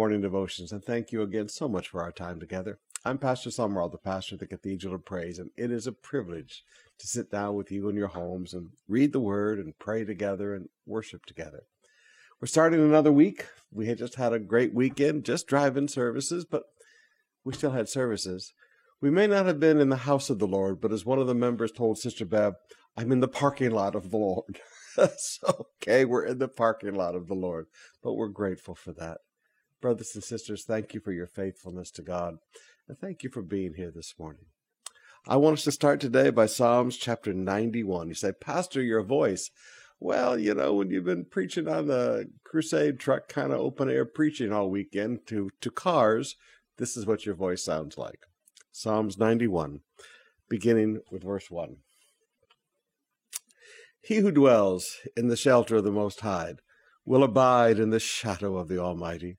morning devotions, and thank you again so much for our time together. I'm Pastor Sumrall, the pastor of the Cathedral of Praise, and it is a privilege to sit down with you in your homes and read the Word and pray together and worship together. We're starting another week. We had just had a great weekend, just drive-in services, but we still had services. We may not have been in the house of the Lord, but as one of the members told Sister Bev, I'm in the parking lot of the Lord. so, okay, we're in the parking lot of the Lord, but we're grateful for that. Brothers and sisters, thank you for your faithfulness to God, and thank you for being here this morning. I want us to start today by Psalms chapter 91. You say, Pastor, your voice. Well, you know, when you've been preaching on the crusade truck, kind of open air preaching all weekend to, to cars, this is what your voice sounds like. Psalms 91, beginning with verse 1. He who dwells in the shelter of the Most High will abide in the shadow of the Almighty.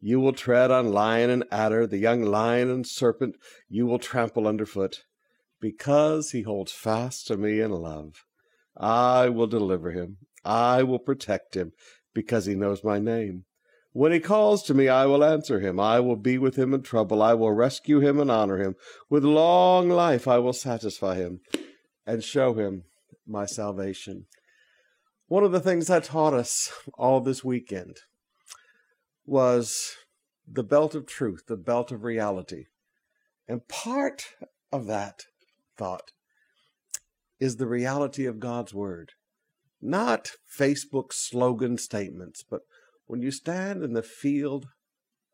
You will tread on lion and adder, the young lion and serpent you will trample underfoot. Because he holds fast to me in love, I will deliver him. I will protect him, because he knows my name. When he calls to me, I will answer him. I will be with him in trouble. I will rescue him and honor him. With long life I will satisfy him and show him my salvation. One of the things I taught us all this weekend was the belt of truth, the belt of reality. And part of that thought is the reality of God's Word. Not Facebook slogan statements, but when you stand in the field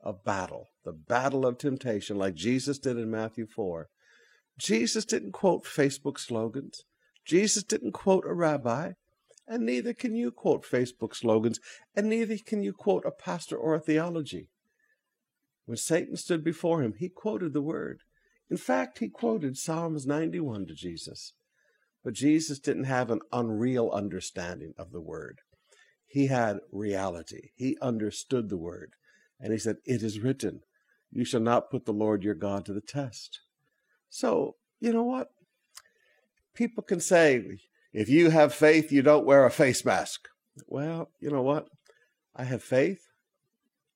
of battle, the battle of temptation, like Jesus did in Matthew 4, Jesus didn't quote Facebook slogans. Jesus didn't quote a rabbi. And neither can you quote Facebook slogans, and neither can you quote a pastor or a theology. When Satan stood before him, he quoted the word. In fact, he quoted Psalms 91 to Jesus. But Jesus didn't have an unreal understanding of the word. He had reality. He understood the word. And he said, It is written, you shall not put the Lord your God to the test. So, you know what? People can say, if you have faith, you don't wear a face mask. Well, you know what? I have faith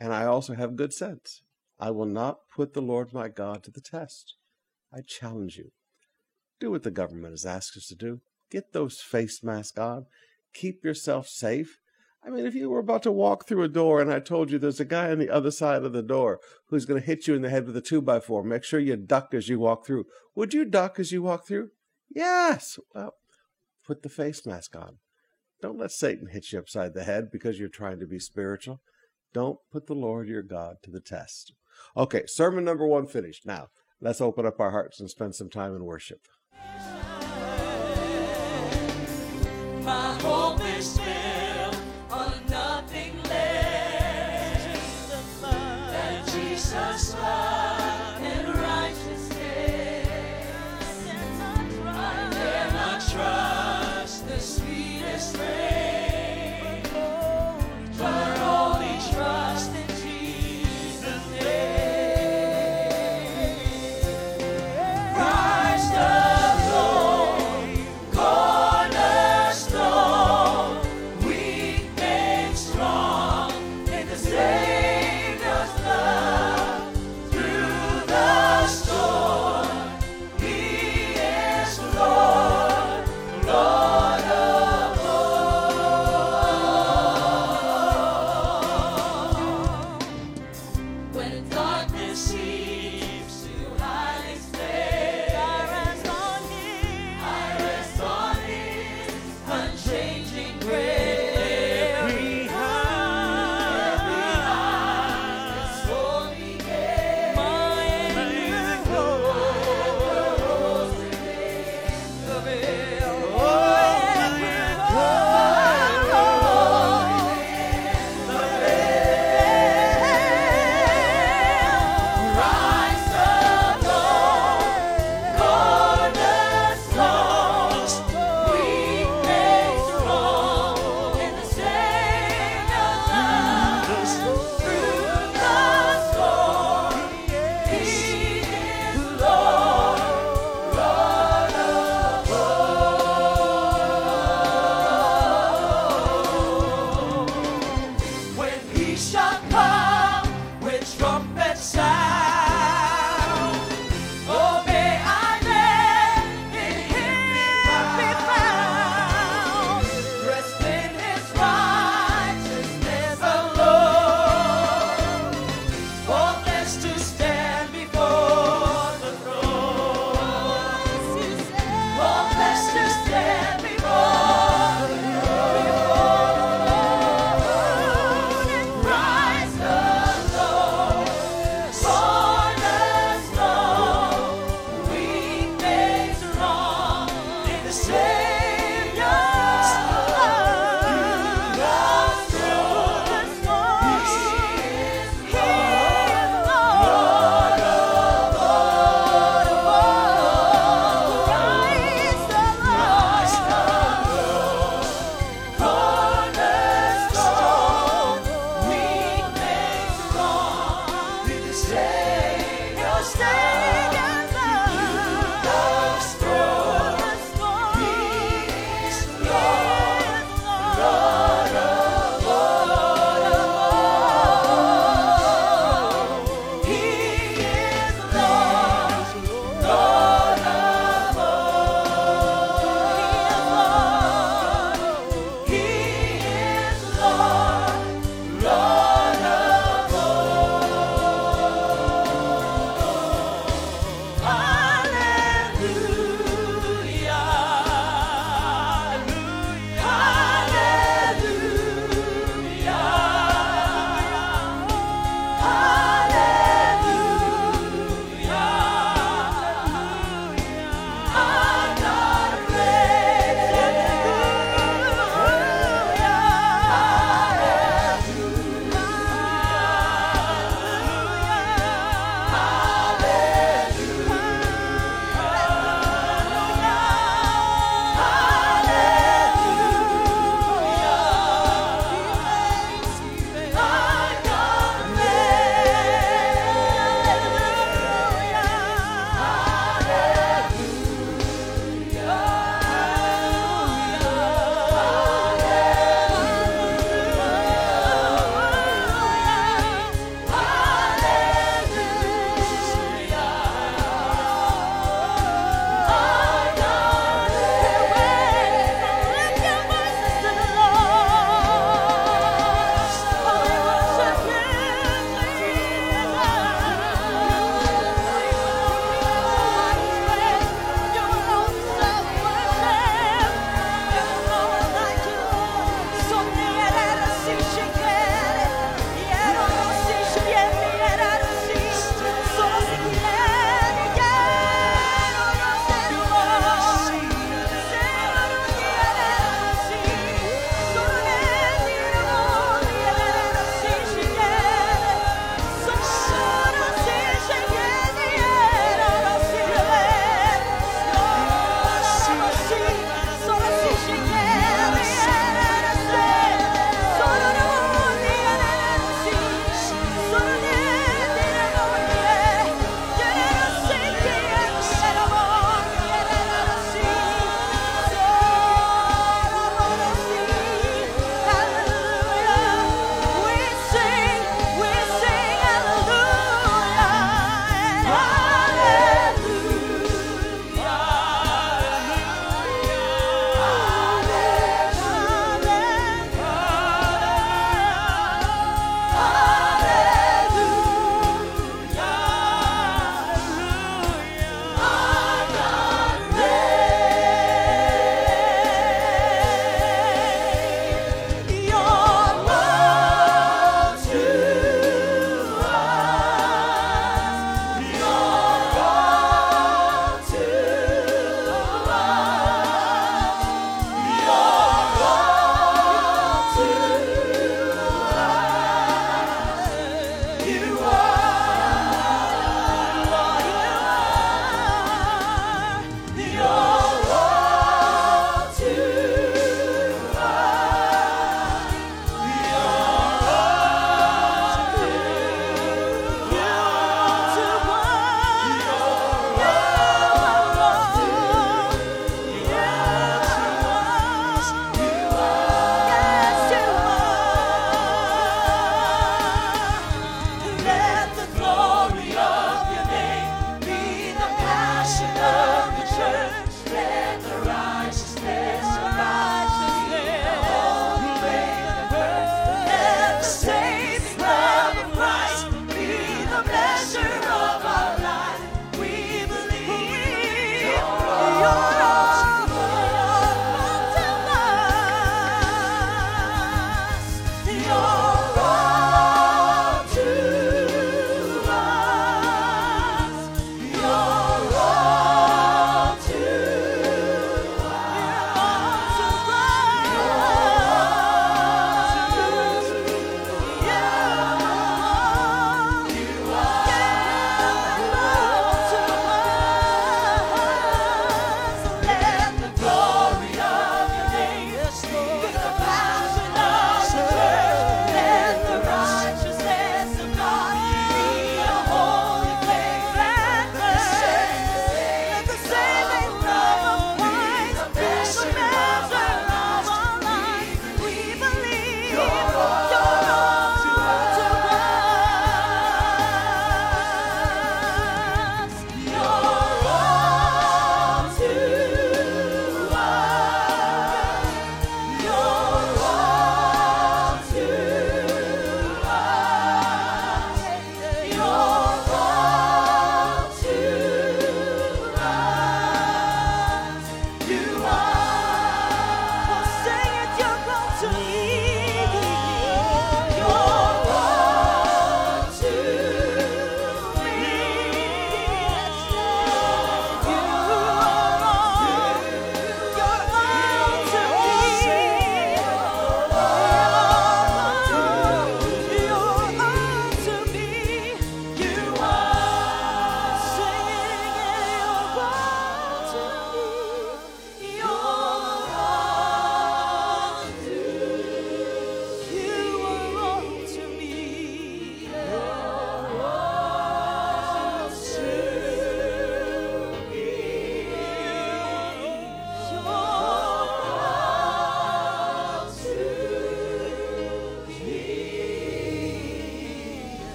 and I also have good sense. I will not put the Lord my God to the test. I challenge you. Do what the government has asked us to do. Get those face masks on. Keep yourself safe. I mean, if you were about to walk through a door and I told you there's a guy on the other side of the door who's going to hit you in the head with a two by four, make sure you duck as you walk through. Would you duck as you walk through? Yes. Well, put the face mask on. Don't let Satan hit you upside the head because you're trying to be spiritual. Don't put the Lord your God to the test. Okay, sermon number one finished. Now, let's open up our hearts and spend some time in worship.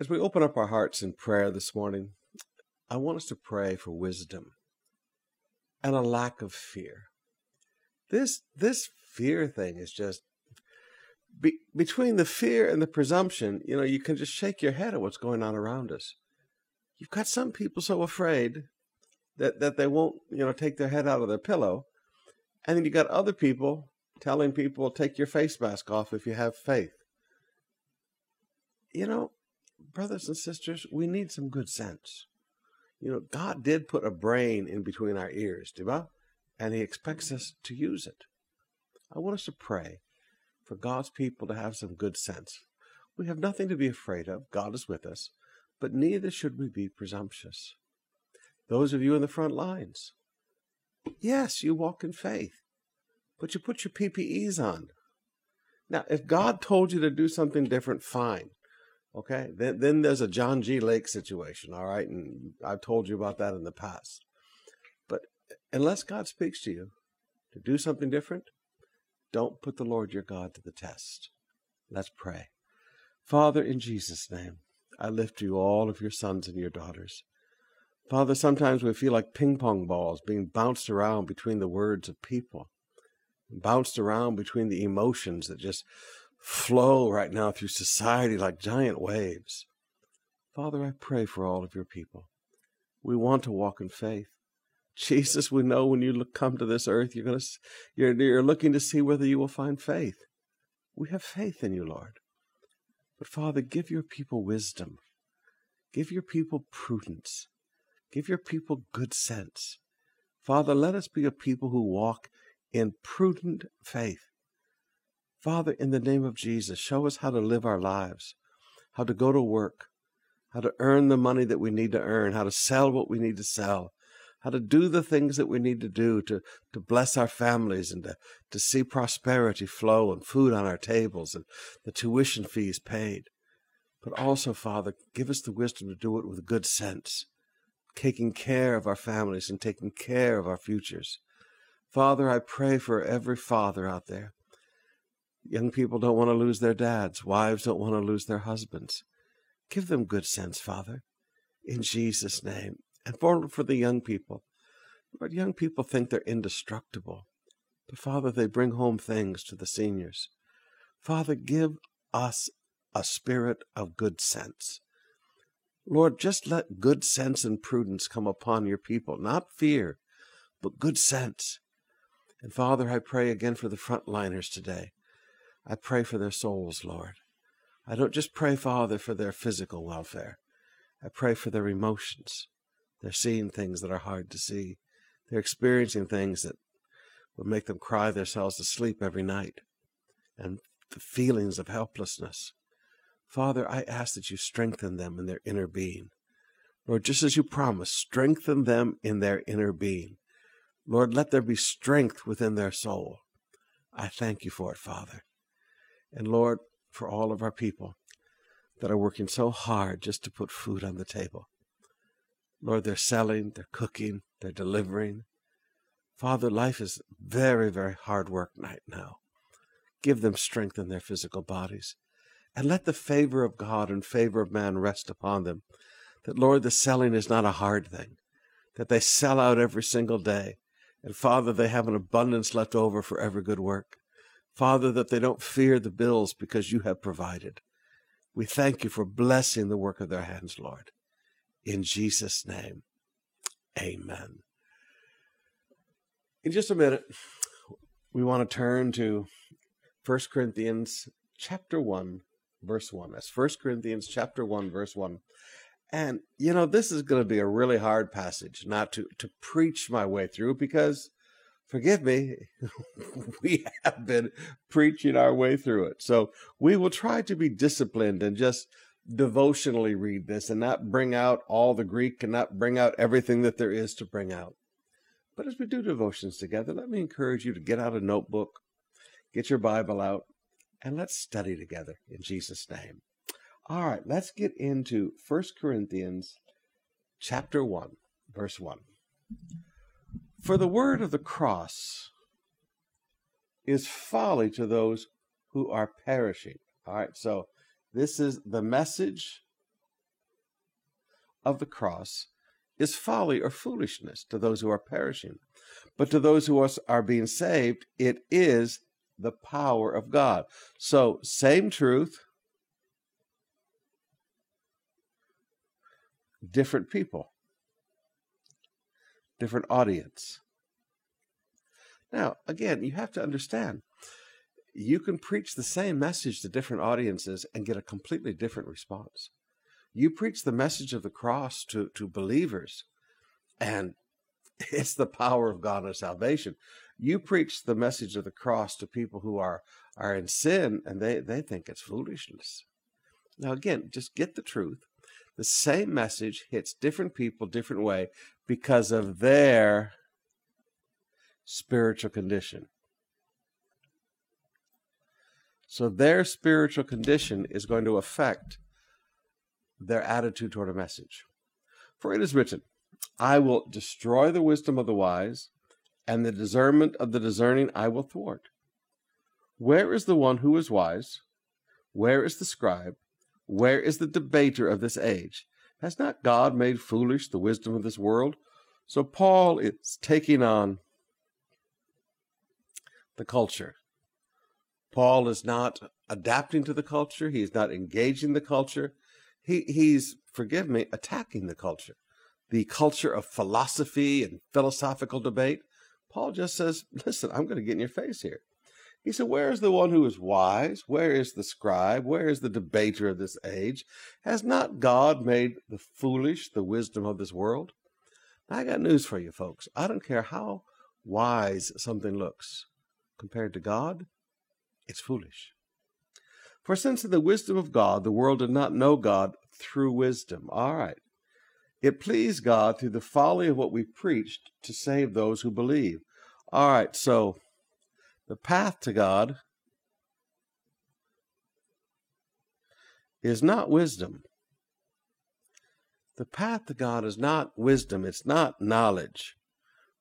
As we open up our hearts in prayer this morning, I want us to pray for wisdom and a lack of fear. This this fear thing is just be, between the fear and the presumption. You know, you can just shake your head at what's going on around us. You've got some people so afraid that that they won't, you know, take their head out of their pillow, and then you got other people telling people take your face mask off if you have faith. You know, brothers and sisters, we need some good sense. You know, God did put a brain in between our ears, did diba? And He expects us to use it. I want us to pray for God's people to have some good sense. We have nothing to be afraid of. God is with us, but neither should we be presumptuous. Those of you in the front lines, yes, you walk in faith, but you put your PPEs on. Now, if God told you to do something different, fine. Okay, then then there's a John G. Lake situation, all right, and I've told you about that in the past. But unless God speaks to you to do something different, don't put the Lord your God to the test. Let's pray. Father, in Jesus' name, I lift you all of your sons and your daughters. Father, sometimes we feel like ping pong balls being bounced around between the words of people, bounced around between the emotions that just flow right now through society like giant waves. Father, I pray for all of your people. We want to walk in faith. Jesus, we know when you look, come to this earth, you're to, you're, you're looking to see whether you will find faith. We have faith in you, Lord. But Father, give your people wisdom. Give your people prudence. Give your people good sense. Father, let us be a people who walk in prudent faith. Father, in the name of Jesus, show us how to live our lives, how to go to work, how to earn the money that we need to earn, how to sell what we need to sell, how to do the things that we need to do to, to bless our families and to, to see prosperity flow and food on our tables and the tuition fees paid. But also, Father, give us the wisdom to do it with good sense, taking care of our families and taking care of our futures. Father, I pray for every father out there Young people don't want to lose their dads. Wives don't want to lose their husbands. Give them good sense, Father, in Jesus' name. And for, for the young people, Lord, young people think they're indestructible. But Father, they bring home things to the seniors. Father, give us a spirit of good sense. Lord, just let good sense and prudence come upon your people, not fear, but good sense. And Father, I pray again for the frontliners today. I pray for their souls, Lord. I don't just pray, Father, for their physical welfare. I pray for their emotions. They're seeing things that are hard to see. They're experiencing things that would make them cry themselves to sleep every night. And the feelings of helplessness. Father, I ask that you strengthen them in their inner being. Lord, just as you promised, strengthen them in their inner being. Lord, let there be strength within their soul. I thank you for it, Father. And Lord, for all of our people that are working so hard just to put food on the table. Lord, they're selling, they're cooking, they're delivering. Father, life is very, very hard work right now. Give them strength in their physical bodies. And let the favor of God and favor of man rest upon them. That, Lord, the selling is not a hard thing. That they sell out every single day. And Father, they have an abundance left over for every good work. Father, that they don't fear the bills because you have provided. We thank you for blessing the work of their hands, Lord. In Jesus' name, amen. In just a minute, we want to turn to 1 Corinthians chapter 1, verse 1. That's 1 Corinthians chapter 1, verse 1. And, you know, this is going to be a really hard passage not to, to preach my way through because forgive me, we have been preaching our way through it. So we will try to be disciplined and just devotionally read this and not bring out all the Greek and not bring out everything that there is to bring out. But as we do devotions together, let me encourage you to get out a notebook, get your Bible out, and let's study together in Jesus' name. All right, let's get into 1 Corinthians chapter 1, verse 1. For the word of the cross is folly to those who are perishing. All right, so this is the message of the cross is folly or foolishness to those who are perishing. But to those who are being saved, it is the power of God. So, same truth, different people, different audience. Now, again, you have to understand you can preach the same message to different audiences and get a completely different response. You preach the message of the cross to, to believers, and it's the power of God and salvation. You preach the message of the cross to people who are, are in sin, and they, they think it's foolishness. Now, again, just get the truth. The same message hits different people different way because of their spiritual condition. So their spiritual condition is going to affect their attitude toward a message. For it is written, I will destroy the wisdom of the wise, and the discernment of the discerning I will thwart. Where is the one who is wise? Where is the scribe? Where is the debater of this age? Has not God made foolish the wisdom of this world? So Paul is taking on the culture. Paul is not adapting to the culture. He is not engaging the culture. He, he's, forgive me, attacking the culture, the culture of philosophy and philosophical debate. Paul just says, listen, I'm going to get in your face here. He said, Where is the one who is wise? Where is the scribe? Where is the debater of this age? Has not God made the foolish the wisdom of this world? I got news for you, folks. I don't care how wise something looks compared to God, it's foolish. For since in the wisdom of God, the world did not know God through wisdom. All right. It pleased God through the folly of what we preached to save those who believe. All right. So the path to God is not wisdom. The path to God is not wisdom. It's not knowledge.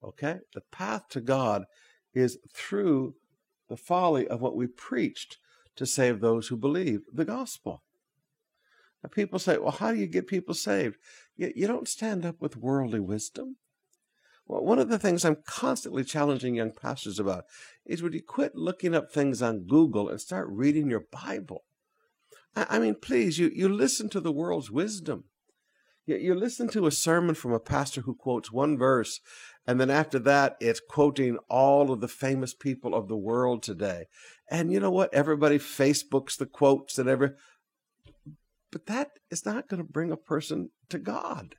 Okay? The path to God is through the folly of what we preached to save those who believe the gospel. Now, people say, well, how do you get people saved? You, you don't stand up with worldly wisdom. Well, one of the things I'm constantly challenging young pastors about is would you quit looking up things on Google and start reading your Bible? I, I mean, please, you, you listen to the world's wisdom. You, you listen to a sermon from a pastor who quotes one verse and then after that, it's quoting all of the famous people of the world today. And you know what? Everybody Facebooks the quotes and every, but that is not going to bring a person to God.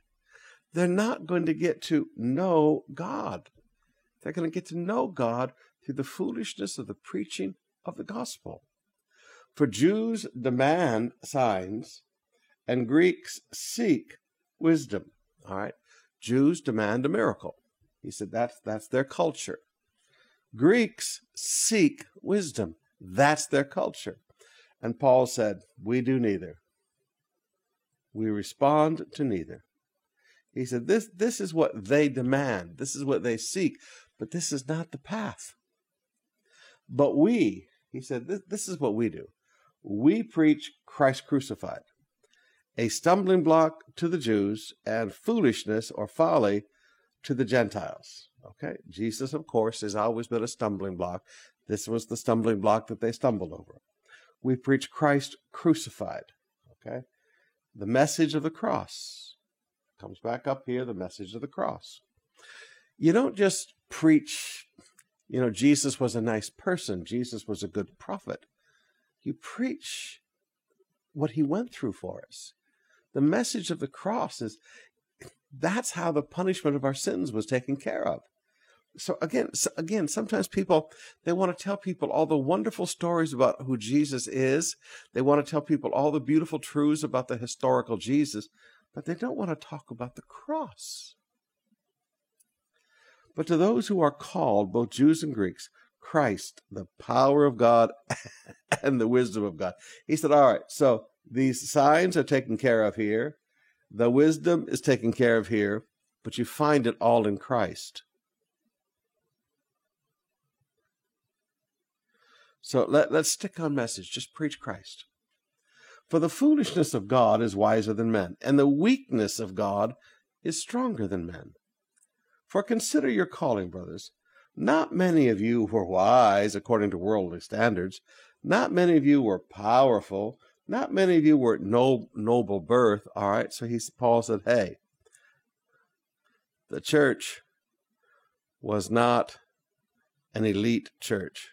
They're not going to get to know God. They're going to get to know God through the foolishness of the preaching of the gospel. For Jews demand signs and Greeks seek wisdom. All right. Jews demand a miracle. He said that's that's their culture. Greeks seek wisdom. That's their culture. And Paul said, We do neither. We respond to neither. He said, This this is what they demand, this is what they seek, but this is not the path. But we, he said, this, this is what we do. We preach Christ crucified, a stumbling block to the Jews and foolishness or folly to the Gentiles. Okay, Jesus, of course, has always been a stumbling block. This was the stumbling block that they stumbled over. We preach Christ crucified. Okay, the message of the cross comes back up here. The message of the cross. You don't just preach, you know, Jesus was a nice person. Jesus was a good prophet. You preach what he went through for us. The message of the cross is that's how the punishment of our sins was taken care of. So again, so again, sometimes people they want to tell people all the wonderful stories about who Jesus is. They want to tell people all the beautiful truths about the historical Jesus, but they don't want to talk about the cross. But to those who are called, both Jews and Greeks, Christ, the power of God and the wisdom of God. He said, All right, so these signs are taken care of here. The wisdom is taken care of here, but you find it all in Christ. So let, let's stick on message. Just preach Christ. For the foolishness of God is wiser than men, and the weakness of God is stronger than men. For consider your calling, brothers. Not many of you were wise according to worldly standards. Not many of you were powerful. Not many of you were no, noble birth. All right. So he, Paul said, hey, the church was not an elite church.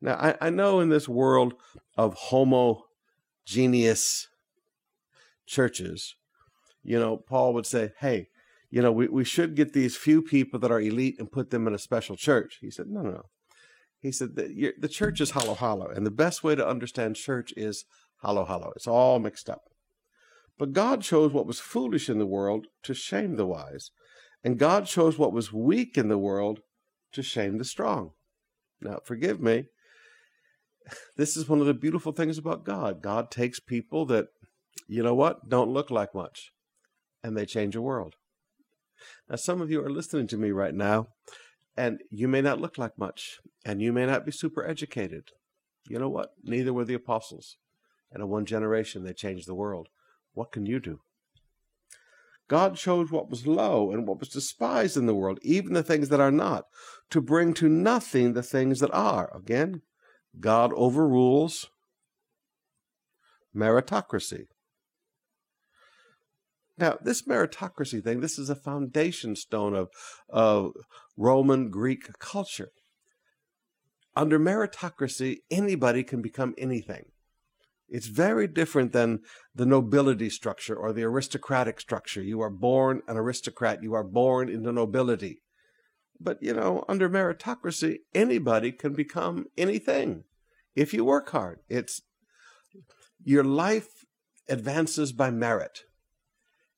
Now, I, I know in this world of homogeneous churches, you know, Paul would say, hey, you know, we, we should get these few people that are elite and put them in a special church. He said, no, no, no. He said, the, the church is halo-halo. And the best way to understand church is halo-halo. It's all mixed up. But God chose what was foolish in the world to shame the wise. And God chose what was weak in the world to shame the strong. Now, forgive me. This is one of the beautiful things about God. God takes people that, you know what, don't look like much, and they change a world. Now, some of you are listening to me right now, and you may not look like much, and you may not be super educated. You know what? Neither were the apostles. And in one generation, they changed the world. What can you do? God chose what was low and what was despised in the world, even the things that are not, to bring to nothing the things that are. Again, God overrules meritocracy. Now, this meritocracy thing, this is a foundation stone of, of Roman Greek culture. Under meritocracy, anybody can become anything. It's very different than the nobility structure or the aristocratic structure. You are born an aristocrat, you are born into nobility. But, you know, under meritocracy, anybody can become anything if you work hard. It's your life advances by merit.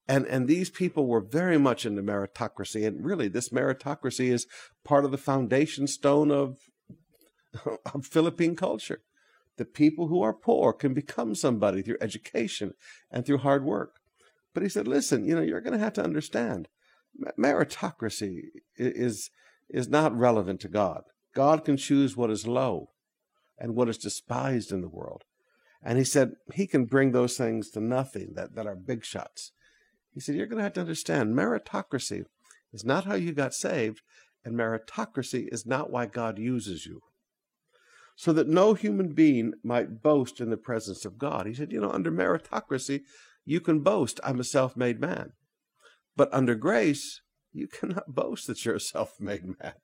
And, and these people were very much into meritocracy. And really, this meritocracy is part of the foundation stone of, of Philippine culture. The people who are poor can become somebody through education and through hard work. But he said, listen, you know, you're going to have to understand meritocracy is, is not relevant to God. God can choose what is low and what is despised in the world. And he said he can bring those things to nothing that, that are big shots. He said, You're going to have to understand meritocracy is not how you got saved, and meritocracy is not why God uses you. So that no human being might boast in the presence of God. He said, You know, under meritocracy, you can boast, I'm a self made man. But under grace, you cannot boast that you're a self made man.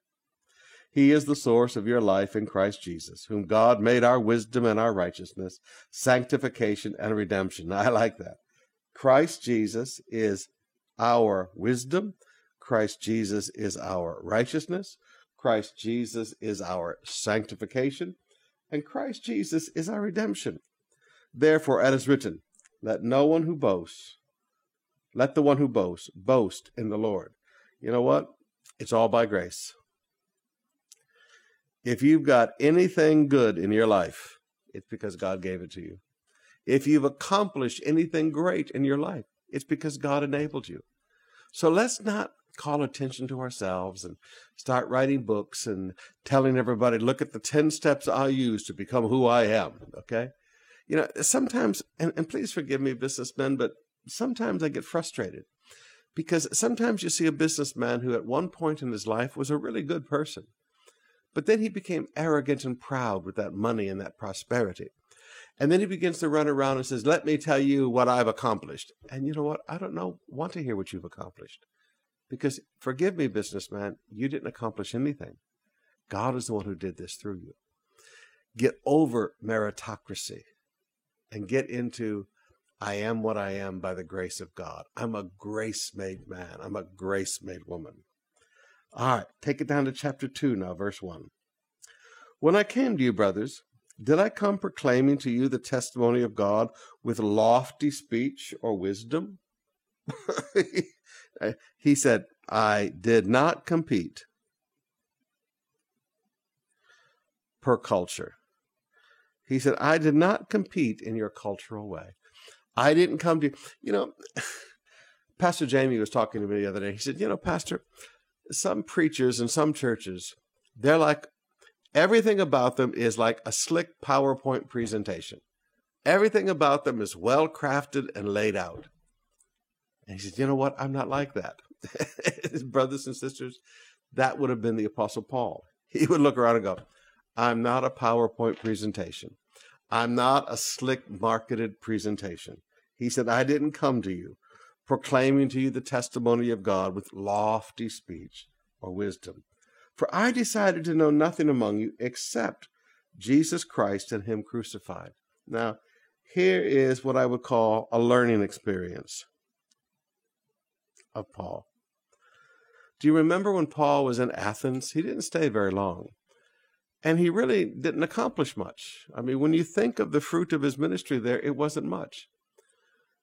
He is the source of your life in Christ Jesus, whom God made our wisdom and our righteousness, sanctification and redemption. I like that. Christ Jesus is our wisdom. Christ Jesus is our righteousness. Christ Jesus is our sanctification. And Christ Jesus is our redemption. Therefore, as is written, let no one who boasts, let the one who boasts, boast in the Lord. You know what? It's all by grace. If you've got anything good in your life, it's because God gave it to you. If you've accomplished anything great in your life, it's because God enabled you. So let's not call attention to ourselves and start writing books and telling everybody, look at the 10 steps I use to become who I am. Okay. You know, sometimes, and, and please forgive me, businessmen, but sometimes I get frustrated because sometimes you see a businessman who at one point in his life was a really good person, but then he became arrogant and proud with that money and that prosperity. And then he begins to run around and says, Let me tell you what I've accomplished. And you know what? I don't know, want to hear what you've accomplished. Because forgive me, businessman, you didn't accomplish anything. God is the one who did this through you. Get over meritocracy and get into I am what I am by the grace of God. I'm a grace made man. I'm a grace made woman. All right, take it down to chapter 2 now, verse 1. When I came to you, brothers, did I come proclaiming to you the testimony of God with lofty speech or wisdom? he said, I did not compete per culture. He said, I did not compete in your cultural way. I didn't come to you. Know, Pastor Jamie was talking to me the other day. He said, You know, Pastor, some preachers in some churches, they're like Everything about them is like a slick PowerPoint presentation. Everything about them is well crafted and laid out. And he said, You know what? I'm not like that. Brothers and sisters, that would have been the Apostle Paul. He would look around and go, I'm not a PowerPoint presentation. I'm not a slick marketed presentation. He said, I didn't come to you proclaiming to you the testimony of God with lofty speech or wisdom. For I decided to know nothing among you except Jesus Christ and Him crucified. Now, here is what I would call a learning experience of Paul. Do you remember when Paul was in Athens? He didn't stay very long. And he really didn't accomplish much. I mean, when you think of the fruit of his ministry there, it wasn't much.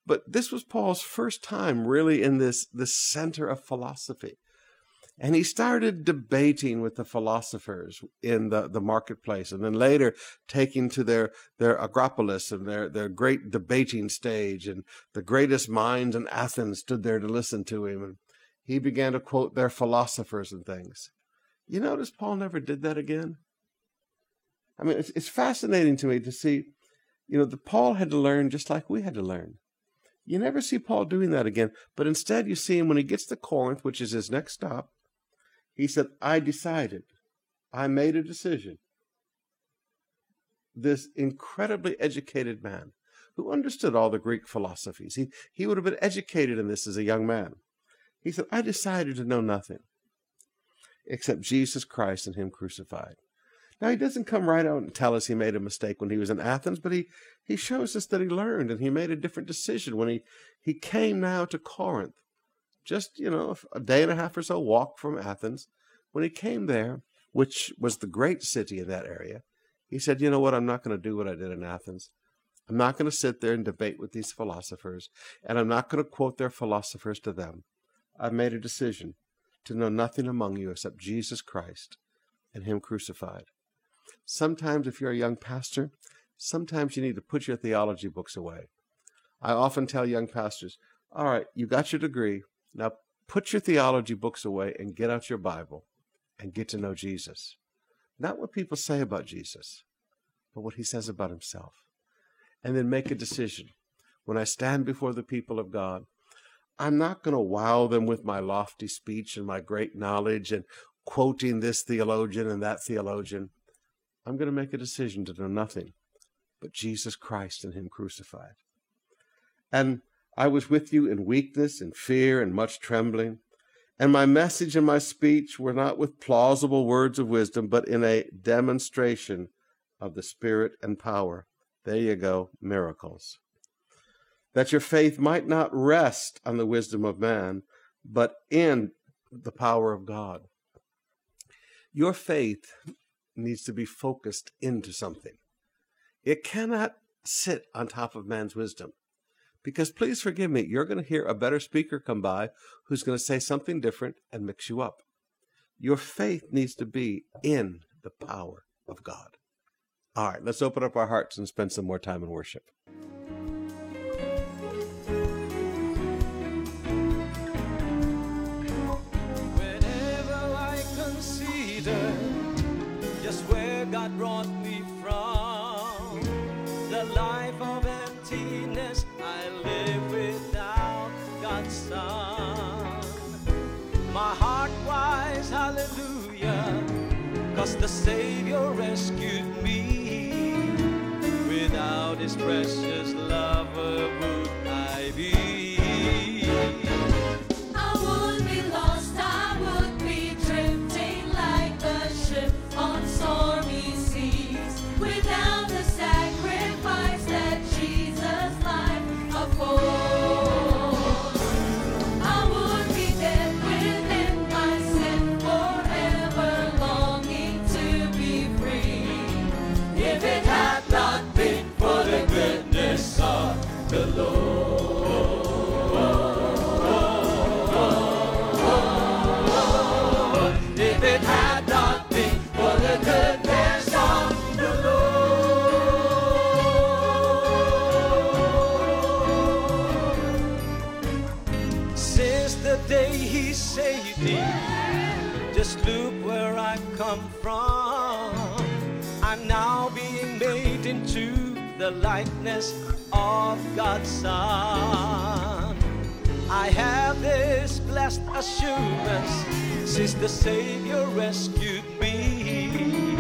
But this was Paul's first time really in this, this center of philosophy. And he started debating with the philosophers in the, the marketplace, and then later taking to their, their Acropolis and their, their great debating stage. And the greatest minds in Athens stood there to listen to him. And he began to quote their philosophers and things. You notice Paul never did that again? I mean, it's, it's fascinating to me to see, you know, that Paul had to learn just like we had to learn. You never see Paul doing that again, but instead you see him when he gets to Corinth, which is his next stop. He said, I decided, I made a decision. This incredibly educated man who understood all the Greek philosophies, he, he would have been educated in this as a young man. He said, I decided to know nothing except Jesus Christ and Him crucified. Now, he doesn't come right out and tell us he made a mistake when he was in Athens, but he, he shows us that he learned and he made a different decision when he, he came now to Corinth. Just, you know, a day and a half or so walk from Athens. When he came there, which was the great city in that area, he said, You know what? I'm not going to do what I did in Athens. I'm not going to sit there and debate with these philosophers, and I'm not going to quote their philosophers to them. I've made a decision to know nothing among you except Jesus Christ and Him crucified. Sometimes, if you're a young pastor, sometimes you need to put your theology books away. I often tell young pastors, all right, you got your degree. Now put your theology books away and get out your Bible and get to know Jesus. Not what people say about Jesus, but what he says about himself. And then make a decision. When I stand before the people of God, I'm not going to wow them with my lofty speech and my great knowledge and quoting this theologian and that theologian. I'm going to make a decision to know nothing but Jesus Christ and Him crucified. And I was with you in weakness and fear and much trembling. And my message and my speech were not with plausible words of wisdom, but in a demonstration of the Spirit and power. There you go, miracles. That your faith might not rest on the wisdom of man, but in the power of God. Your faith needs to be focused into something. It cannot sit on top of man's wisdom. Because please forgive me, you're going to hear a better speaker come by who's going to say something different and mix you up. Your faith needs to be in the power of God. All right, let's open up our hearts and spend some more time in worship. God brought me from, the life of emptiness I live without God's Son. My heart cries hallelujah, cause the Savior rescued me. Without His precious love, would I be? Where I come from. I'm now being made into the likeness of God's Son. I have this blessed assurance since the Savior rescued me.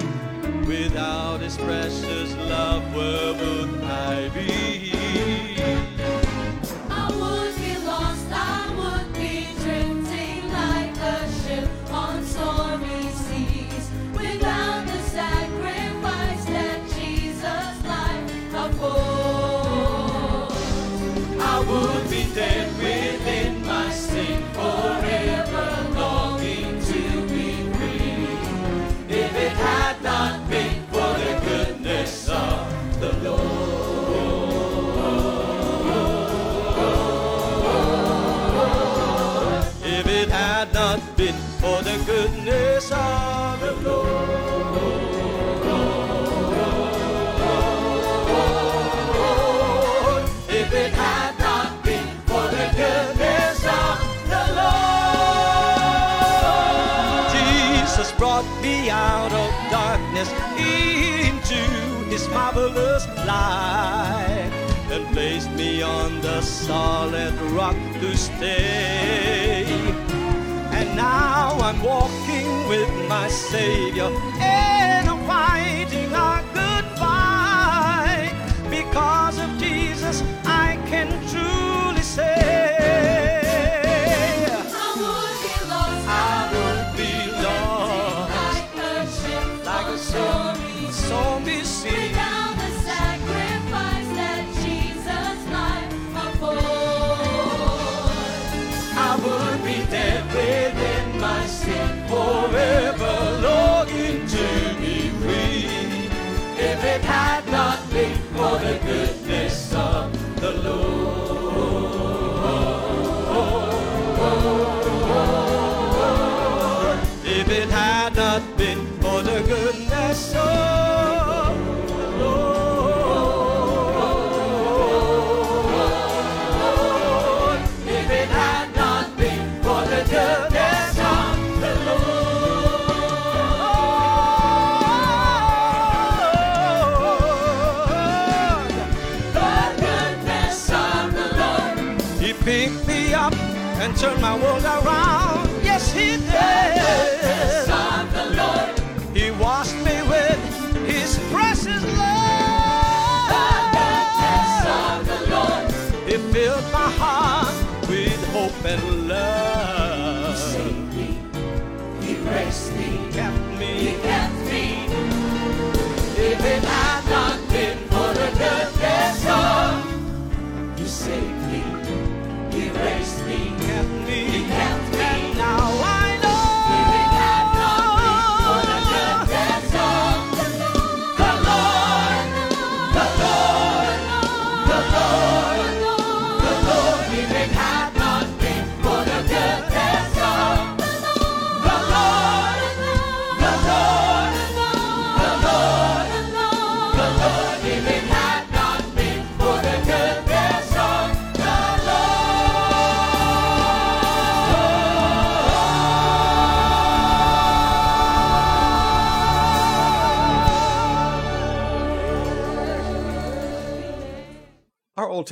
Without His precious love, where would I be? Me out of darkness into his marvelous light and placed me on the solid rock to stay. And now I'm walking with my Savior and I'm fighting a good fight. Because of Jesus, I can truly say, forever, longing to be free. If it had not been for the goodness of the Lord. Turned my world around.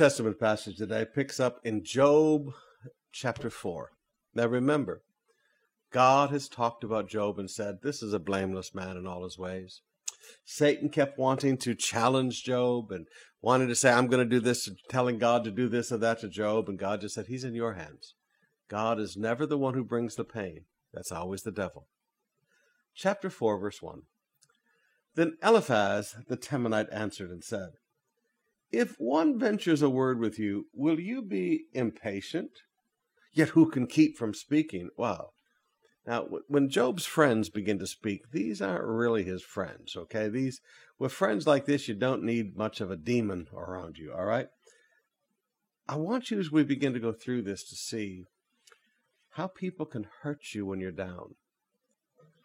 Testament passage today picks up in Job chapter 4. Now remember, God has talked about Job and said, This is a blameless man in all his ways. Satan kept wanting to challenge Job and wanted to say, I'm going to do this, telling God to do this or that to Job. And God just said, He's in your hands. God is never the one who brings the pain, that's always the devil. Chapter 4, verse 1. Then Eliphaz the Temanite answered and said, If one ventures a word with you, will you be impatient? Yet who can keep from speaking? Wow. Now, when Job's friends begin to speak, these aren't really his friends, okay? These, with friends like this, you don't need much of a demon around you, all right? I want you, as we begin to go through this, to see how people can hurt you when you're down.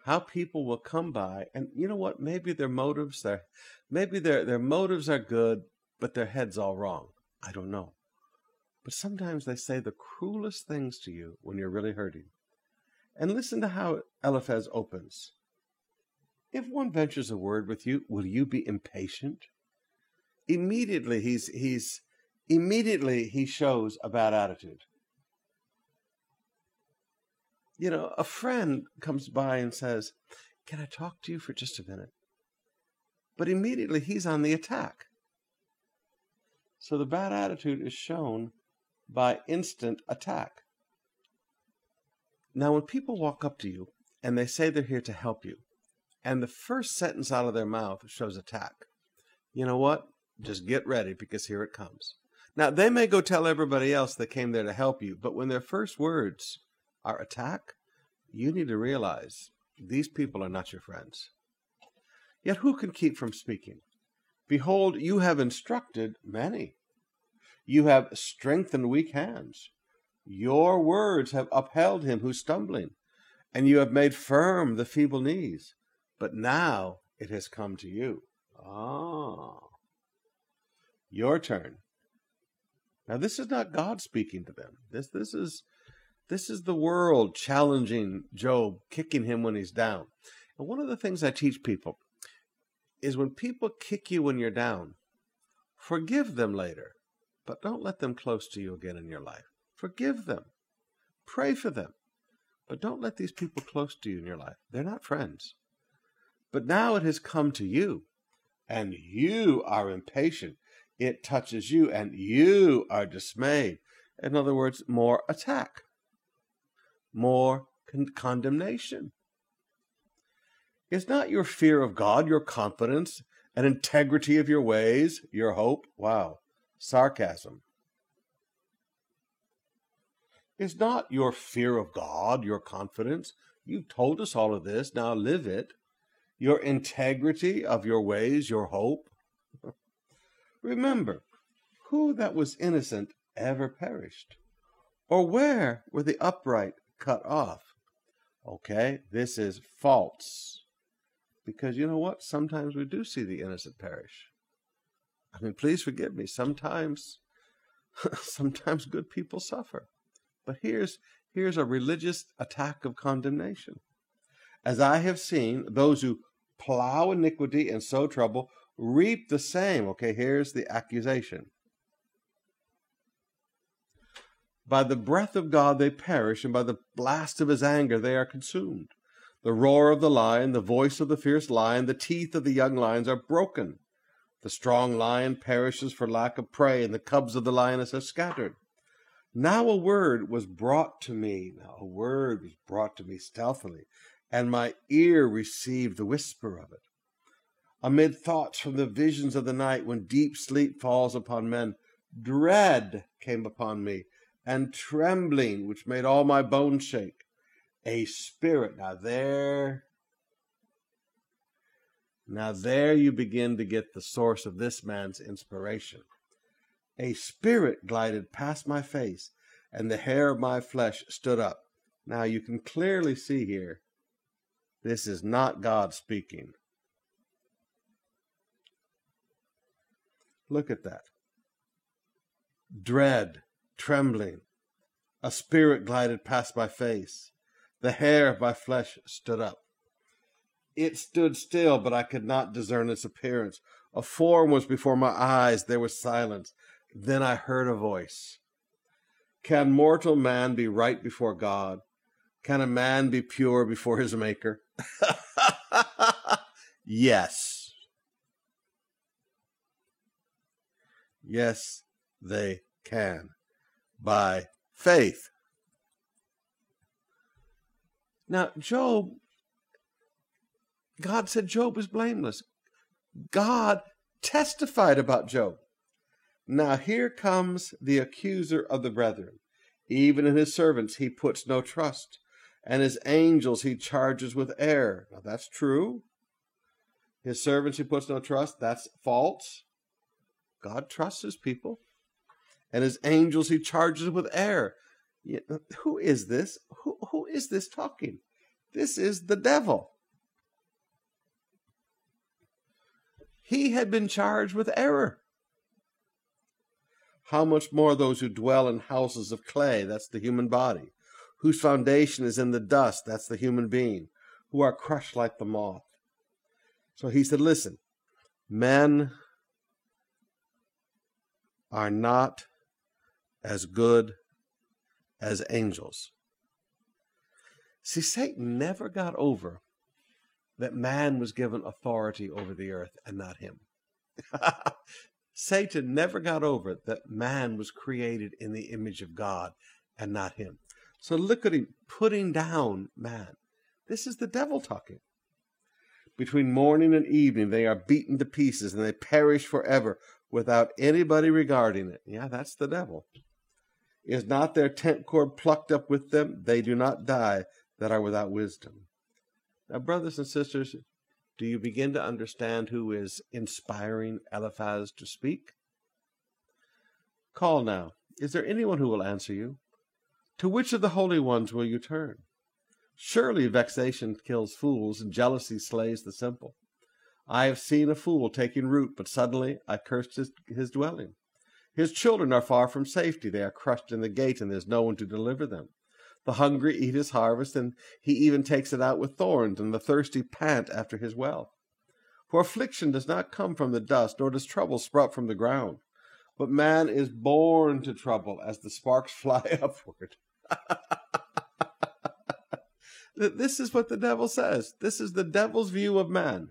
How people will come by, and you know what? Maybe their motives, their, maybe their, their motives are good, but their head's all wrong. I don't know. But sometimes they say the cruelest things to you when you're really hurting. And listen to how Eliphaz opens. If one ventures a word with you, will you be impatient? immediately he's he's immediately he shows a bad attitude. You know, a friend comes by and says, Can I talk to you for just a minute? But immediately he's on the attack. So the bad attitude is shown by instant attack. Now, when people walk up to you and they say they're here to help you, and the first sentence out of their mouth shows attack, you know what? Just get ready because here it comes. Now, they may go tell everybody else they came there to help you, but when their first words are attack, you need to realize these people are not your friends. Yet who can keep from speaking? Behold, you have instructed many. You have strengthened weak hands. Your words have upheld him who's stumbling, and you have made firm the feeble knees. But now it has come to you. Ah. Your turn. Now this is not God speaking to them. This this is this is the world challenging Job, kicking him when he's down. And one of the things I teach people is when people kick you when you're down, forgive them later, but don't let them close to you again in your life. Forgive them. Pray for them. But don't let these people close to you in your life. They're not friends. But now it has come to you, and you are impatient. It touches you, and you are dismayed. In other words, more attack, more con- condemnation. Is not your fear of God, your confidence, and integrity of your ways, your hope? Wow, sarcasm. Is not your fear of God, your confidence? You've told us all of this, now live it. Your integrity of your ways, your hope. Remember, who that was innocent ever perished? Or where were the upright cut off? Okay, this is false. Because you know what? Sometimes we do see the innocent perish. I mean, please forgive me. Sometimes, sometimes good people suffer. But here's here's a religious attack of condemnation. As I have seen, those who plow iniquity and sow trouble reap the same. Okay, here's the accusation. By the breath of God they perish, and by the blast of his anger they are consumed. The roar of the lion, the voice of the fierce lion, the teeth of the young lions are broken. The strong lion perishes for lack of prey, and the cubs of the lioness are scattered. Now a word was brought to me. Now a word was brought to me stealthily, and my ear received the whisper of it. Amid thoughts from the visions of the night, when deep sleep falls upon men, dread came upon me, and trembling, which made all my bones shake a spirit. Now there, now there you begin to get the source of this man's inspiration. A spirit glided past my face, and the hair of my flesh stood up. Now you can clearly see here, this is not God speaking. Look at that. Dread, trembling, a spirit glided past my face. The hair of my flesh stood up. It stood still, but I could not discern its appearance. A form was before my eyes. There was silence. Then I heard a voice. Can mortal man be right before God? Can a man be pure before his maker? yes. Yes, they can. By faith. Now, Job, God said Job was blameless. God testified about Job. Now, here comes the accuser of the brethren. Even in his servants, he puts no trust, and his angels he charges with error. Now, that's true. His servants he puts no trust, that's false. God trusts his people. And his angels he charges with error. Who is this? Who, who is this talking? This is the devil. He had been charged with error. How much more those who dwell in houses of clay, that's the human body, whose foundation is in the dust, that's the human being, who are crushed like the moth. So he said, Listen, men are not as good as angels. See, Satan never got over that man was given authority over the earth and not him. Satan never got over that man was created in the image of God and not him. So look at him putting down man. This is the devil talking. Between morning and evening, they are beaten to pieces and they perish forever without anybody regarding it. Yeah, that's the devil. Is not their tent cord plucked up with them? They do not die that are without wisdom. Now, brothers and sisters, do you begin to understand who is inspiring Eliphaz to speak? Call now. Is there anyone who will answer you? To which of the holy ones will you turn? Surely vexation kills fools, and jealousy slays the simple. I have seen a fool taking root, but suddenly I cursed his, his dwelling. His children are far from safety. They are crushed in the gate, and there's no one to deliver them. The hungry eat his harvest, and he even takes it out with thorns, and the thirsty pant after his wealth. For affliction does not come from the dust, nor does trouble sprout from the ground. But man is born to trouble as the sparks fly upward. this is what the devil says. This is the devil's view of man.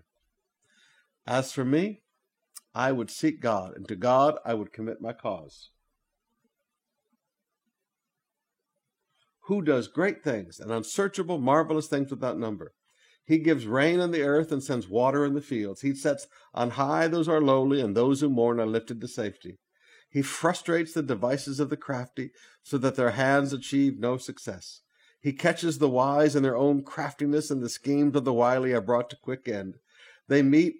As for me, I would seek God, and to God I would commit my cause. Who does great things and unsearchable, marvelous things without number. He gives rain on the earth and sends water in the fields. He sets on high those who are lowly, and those who mourn are lifted to safety. He frustrates the devices of the crafty so that their hands achieve no success. He catches the wise in their own craftiness, and the schemes of the wily are brought to quick end. They meet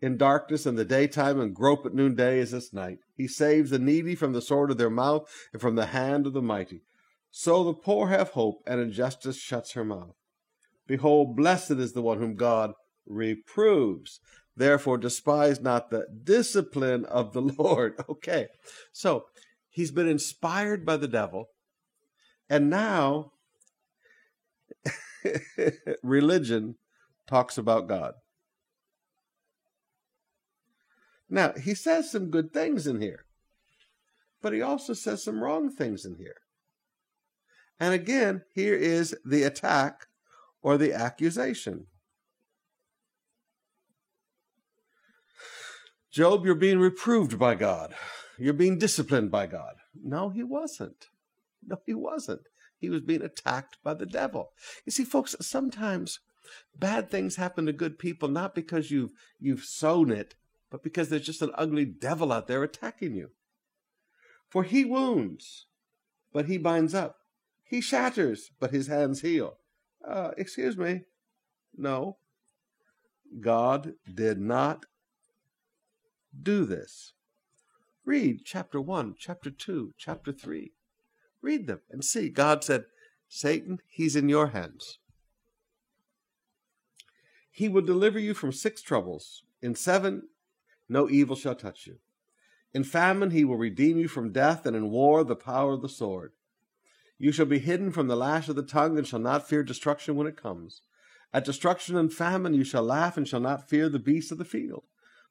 in darkness in the daytime and grope at noonday as it's night. He saves the needy from the sword of their mouth and from the hand of the mighty. So the poor have hope, and injustice shuts her mouth. Behold, blessed is the one whom God reproves. Therefore, despise not the discipline of the Lord. Okay, so he's been inspired by the devil, and now religion talks about God. Now, he says some good things in here, but he also says some wrong things in here. And again, here is the attack or the accusation. Job, you're being reproved by God. You're being disciplined by God. No, he wasn't. No, he wasn't. He was being attacked by the devil. You see, folks, sometimes bad things happen to good people not because you've you've sown it, but because there's just an ugly devil out there attacking you. For he wounds, but he binds up. He shatters, but his hands heal. Uh, excuse me. No. God did not do this. Read chapter 1, chapter 2, chapter 3. Read them and see. God said, Satan, he's in your hands. He will deliver you from six troubles. In seven, no evil shall touch you. In famine, he will redeem you from death, and in war, the power of the sword. You shall be hidden from the lash of the tongue, and shall not fear destruction when it comes. At destruction and famine, you shall laugh, and shall not fear the beasts of the field.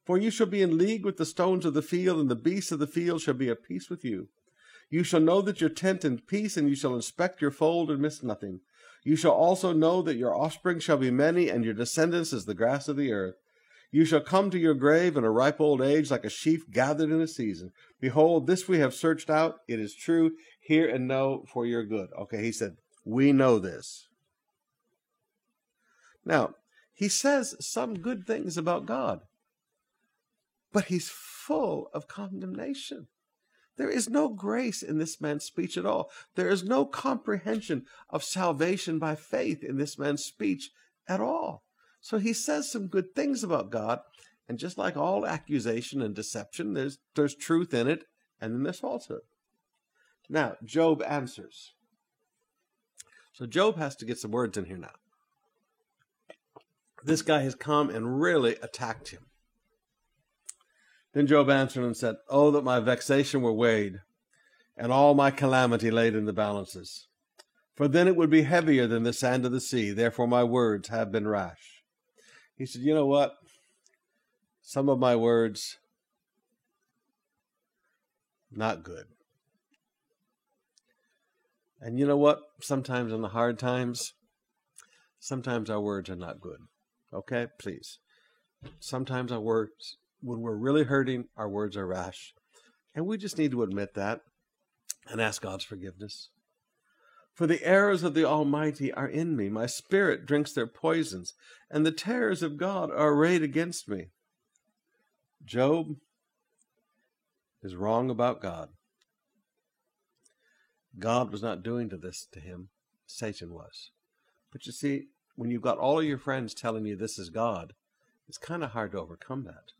For you shall be in league with the stones of the field, and the beasts of the field shall be at peace with you. You shall know that your tent in peace, and you shall inspect your fold and miss nothing. You shall also know that your offspring shall be many, and your descendants as the grass of the earth. You shall come to your grave in a ripe old age, like a sheaf gathered in a season. Behold, this we have searched out. It is true. Hear and know for your good. Okay, he said, We know this. Now, he says some good things about God, but he's full of condemnation. There is no grace in this man's speech at all. There is no comprehension of salvation by faith in this man's speech at all. So he says some good things about God, and just like all accusation and deception, there's there's truth in it, and then there's falsehood. Now, Job answers. So Job has to get some words in here now. This guy has come and really attacked him. Then Job answered and said, Oh, that my vexation were weighed, and all my calamity laid in the balances. For then it would be heavier than the sand of the sea. Therefore my words have been rash. He said, You know what? Some of my words, not good. And you know what? Sometimes in the hard times, sometimes our words are not good. Okay? Please. Sometimes our words, when we're really hurting, our words are rash. And we just need to admit that and ask God's forgiveness. For the arrows of the Almighty are in me. My spirit drinks their poisons, and the terrors of God are arrayed against me. Job is wrong about God. God was not doing to this to him, Satan was. But you see, when you've got all of your friends telling you this is God, it's kind of hard to overcome that.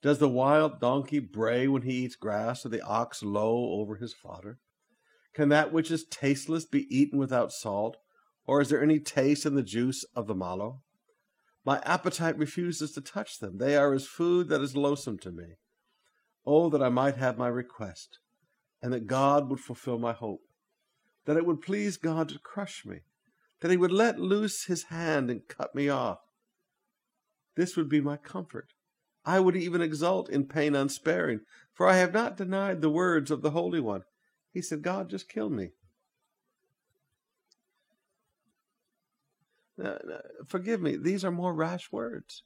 Does the wild donkey bray when he eats grass, or the ox low over his fodder? Can that which is tasteless be eaten without salt, or is there any taste in the juice of the mallow? My appetite refuses to touch them. They are as food that is loathsome to me. Oh, that I might have my request, and that God would fulfill my hope, that it would please God to crush me, that he would let loose his hand and cut me off. This would be my comfort. I would even exult in pain unsparing, for I have not denied the words of the Holy One. He said, God, just kill me. Now, forgive me, these are more rash words.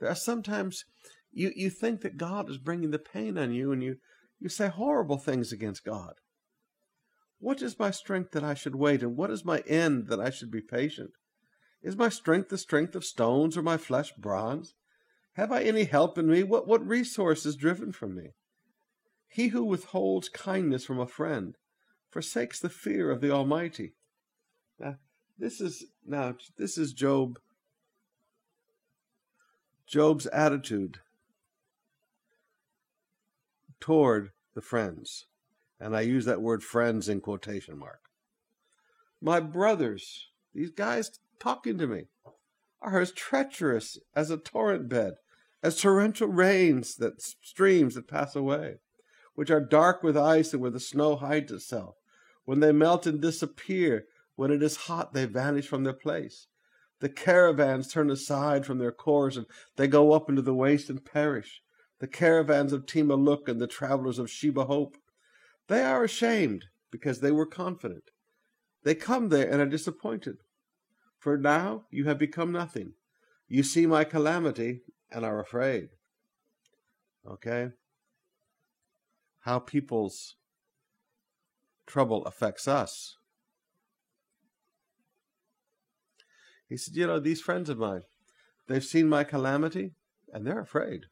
There are sometimes you, you think that God is bringing the pain on you and you, you say horrible things against God. What is my strength that I should wait, and what is my end that I should be patient? Is my strength the strength of stones, or my flesh bronze? Have I any help in me? What, what resource is driven from me? He who withholds kindness from a friend forsakes the fear of the Almighty. Now, this is now this is Job. Job's attitude toward the friends, and I use that word "friends" in quotation mark. My brothers, these guys talking to me, are as treacherous as a torrent bed, as torrential rains that streams that pass away which are dark with ice and where the snow hides itself. When they melt and disappear, when it is hot, they vanish from their place. The caravans turn aside from their course and they go up into the waste and perish. The caravans of Tema look and the travelers of Sheba hope. They are ashamed because they were confident. They come there and are disappointed. For now you have become nothing. You see my calamity and are afraid. Okay? how people's trouble affects us. He said, You know, these friends of mine, they've seen my calamity and they're afraid.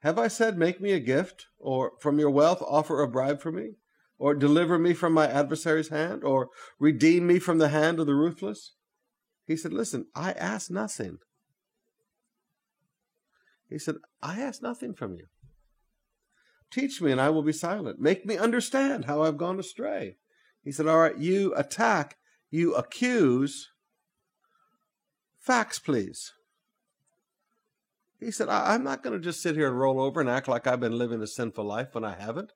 Have I said, Make me a gift, or from your wealth offer a bribe for me, or deliver me from my adversary's hand, or redeem me from the hand of the ruthless? He said, Listen, I ask nothing. He said, I ask nothing from you. Teach me, and I will be silent. Make me understand how I've gone astray. He said, All right, you attack, you accuse. Facts, please. He said, I'm not going to just sit here and roll over and act like I've been living a sinful life when I haven't.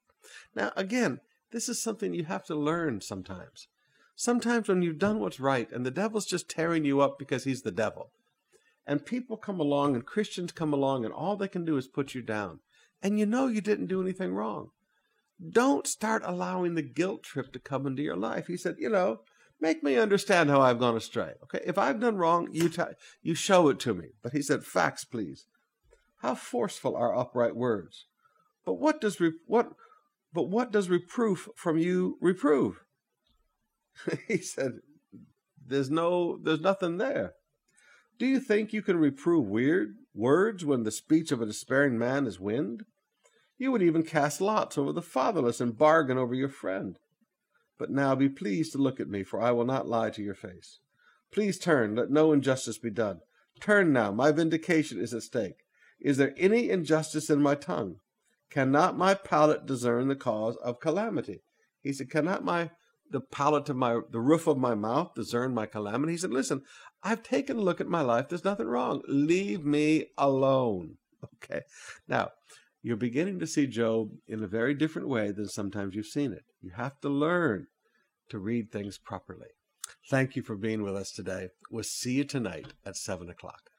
Now, again, this is something you have to learn sometimes. Sometimes when you've done what's right and the devil's just tearing you up because he's the devil, and people come along and Christians come along and all they can do is put you down and you know you didn't do anything wrong. Don't start allowing the guilt trip to come into your life. He said, you know, make me understand how I've gone astray. Okay, if I've done wrong, you t- you show it to me. But he said, facts, please. How forceful are upright words. But what does re- what but what does reproof from you reprove? he said, there's no there's nothing there. Do you think you can reprove weird words when the speech of a despairing man is wind? You would even cast lots over the fatherless and bargain over your friend. But now be pleased to look at me, for I will not lie to your face. Please turn, let no injustice be done. Turn now, my vindication is at stake. Is there any injustice in my tongue? Cannot my palate discern the cause of calamity? He said, Cannot my the palate of my the roof of my mouth discern my calamity? He said, Listen, I've taken a look at my life. There's nothing wrong. Leave me alone. Okay. Now, you're beginning to see Job in a very different way than sometimes you've seen it. You have to learn to read things properly. Thank you for being with us today. We'll see you tonight at 7 o'clock.